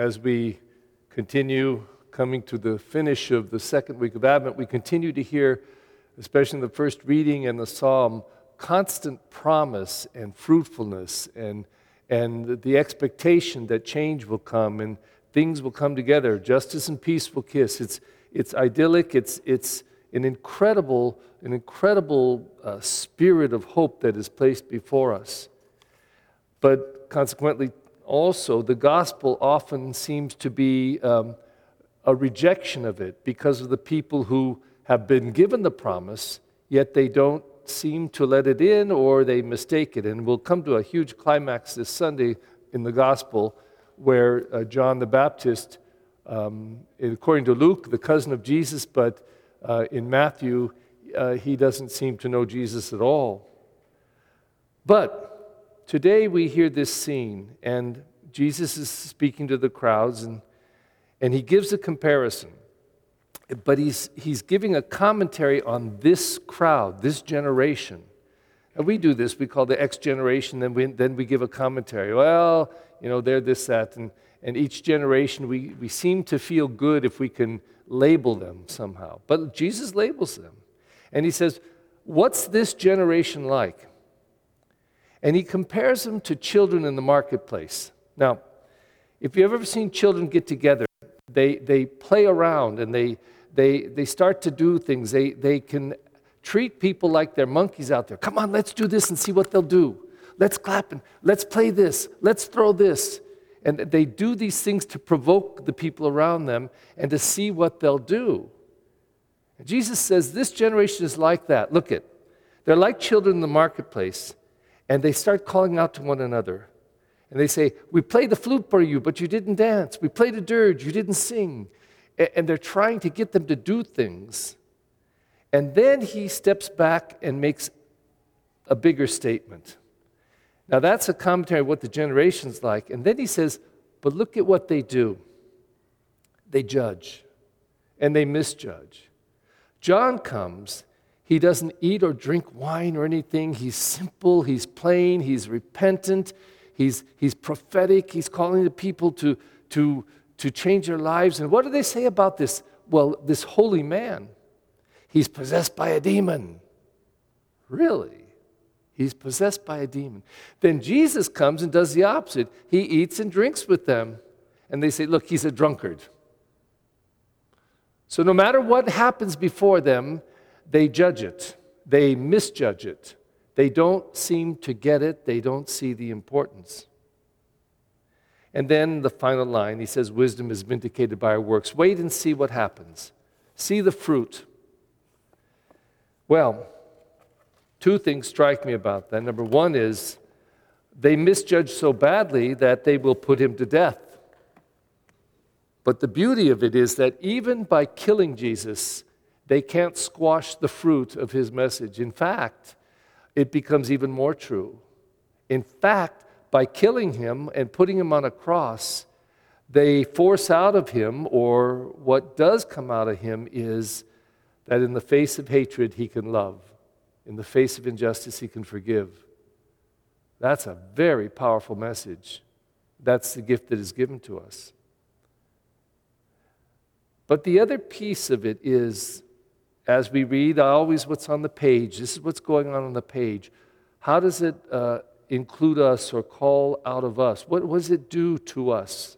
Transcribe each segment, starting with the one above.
as we continue coming to the finish of the second week of Advent, we continue to hear, especially in the first reading and the psalm, constant promise and fruitfulness and, and the expectation that change will come and things will come together. Justice and peace will kiss. It's, it's idyllic, it's, it's an incredible, an incredible uh, spirit of hope that is placed before us. But consequently, also, the gospel often seems to be um, a rejection of it because of the people who have been given the promise, yet they don't seem to let it in or they mistake it. And we'll come to a huge climax this Sunday in the gospel where uh, John the Baptist, um, according to Luke, the cousin of Jesus, but uh, in Matthew, uh, he doesn't seem to know Jesus at all. But Today we hear this scene, and Jesus is speaking to the crowds, and, and he gives a comparison. But he's, he's giving a commentary on this crowd, this generation. And we do this, we call the X generation, then we, then we give a commentary. Well, you know, they're this, that, and, and each generation we, we seem to feel good if we can label them somehow. But Jesus labels them. And he says, What's this generation like? And he compares them to children in the marketplace. Now, if you've ever seen children get together, they, they play around and they, they, they start to do things. They, they can treat people like they're monkeys out there. Come on, let's do this and see what they'll do. Let's clap and let's play this. Let's throw this. And they do these things to provoke the people around them and to see what they'll do. Jesus says this generation is like that. Look at, they're like children in the marketplace and they start calling out to one another. And they say, We played the flute for you, but you didn't dance. We played a dirge, you didn't sing. And they're trying to get them to do things. And then he steps back and makes a bigger statement. Now, that's a commentary of what the generation's like. And then he says, But look at what they do they judge and they misjudge. John comes he doesn't eat or drink wine or anything. He's simple, he's plain, he's repentant, he's, he's prophetic, he's calling the people to, to, to change their lives. And what do they say about this? Well, this holy man, he's possessed by a demon. Really? He's possessed by a demon. Then Jesus comes and does the opposite. He eats and drinks with them. And they say, Look, he's a drunkard. So no matter what happens before them, they judge it, they misjudge it, they don't seem to get it, they don't see the importance. And then the final line, he says, Wisdom is vindicated by our works. Wait and see what happens. See the fruit. Well, two things strike me about that. Number one is they misjudge so badly that they will put him to death. But the beauty of it is that even by killing Jesus, they can't squash the fruit of his message. In fact, it becomes even more true. In fact, by killing him and putting him on a cross, they force out of him, or what does come out of him is that in the face of hatred, he can love. In the face of injustice, he can forgive. That's a very powerful message. That's the gift that is given to us. But the other piece of it is as we read I always what's on the page, this is what's going on on the page. How does it uh, include us or call out of us? What, what does it do to us?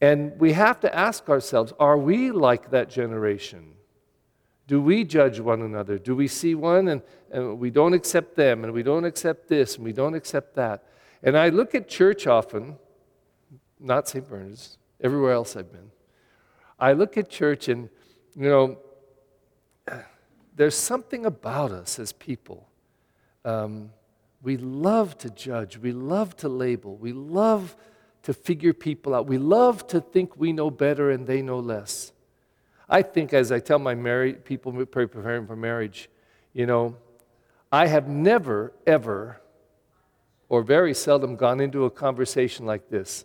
And we have to ask ourselves are we like that generation? Do we judge one another? Do we see one and, and we don't accept them and we don't accept this and we don't accept that? And I look at church often, not St. Bernard's, everywhere else I've been. I look at church and, you know, there's something about us as people. Um, we love to judge, we love to label, we love to figure people out, we love to think we know better and they know less. I think, as I tell my married people preparing for marriage, you know, I have never, ever, or very seldom gone into a conversation like this.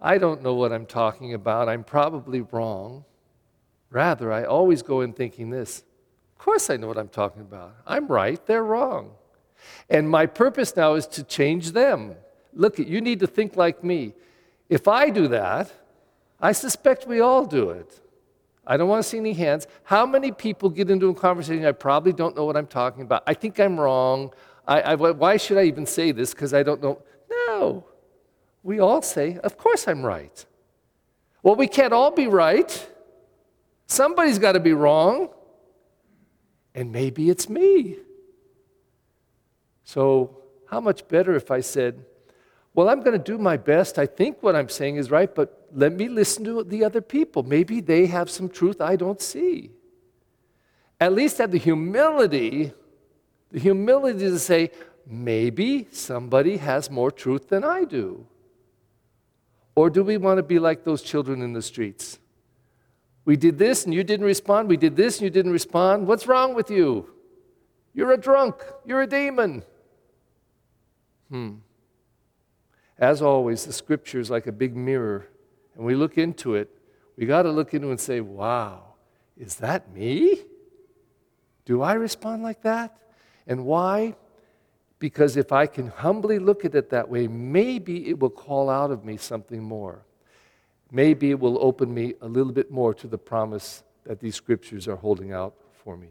I don't know what I'm talking about. I'm probably wrong. Rather, I always go in thinking this of course, I know what I'm talking about. I'm right, they're wrong. And my purpose now is to change them. Look, you need to think like me. If I do that, I suspect we all do it. I don't want to see any hands. How many people get into a conversation? I probably don't know what I'm talking about. I think I'm wrong. I, I, why should I even say this? Because I don't know. No. We all say, Of course I'm right. Well, we can't all be right. Somebody's got to be wrong. And maybe it's me. So, how much better if I said, Well, I'm going to do my best. I think what I'm saying is right, but let me listen to the other people. Maybe they have some truth I don't see. At least have the humility, the humility to say, Maybe somebody has more truth than I do. Or do we want to be like those children in the streets? We did this and you didn't respond. We did this and you didn't respond. What's wrong with you? You're a drunk. You're a demon. Hmm. As always, the scripture is like a big mirror, and we look into it. We got to look into it and say, wow, is that me? Do I respond like that? And why? Because if I can humbly look at it that way, maybe it will call out of me something more. Maybe it will open me a little bit more to the promise that these scriptures are holding out for me.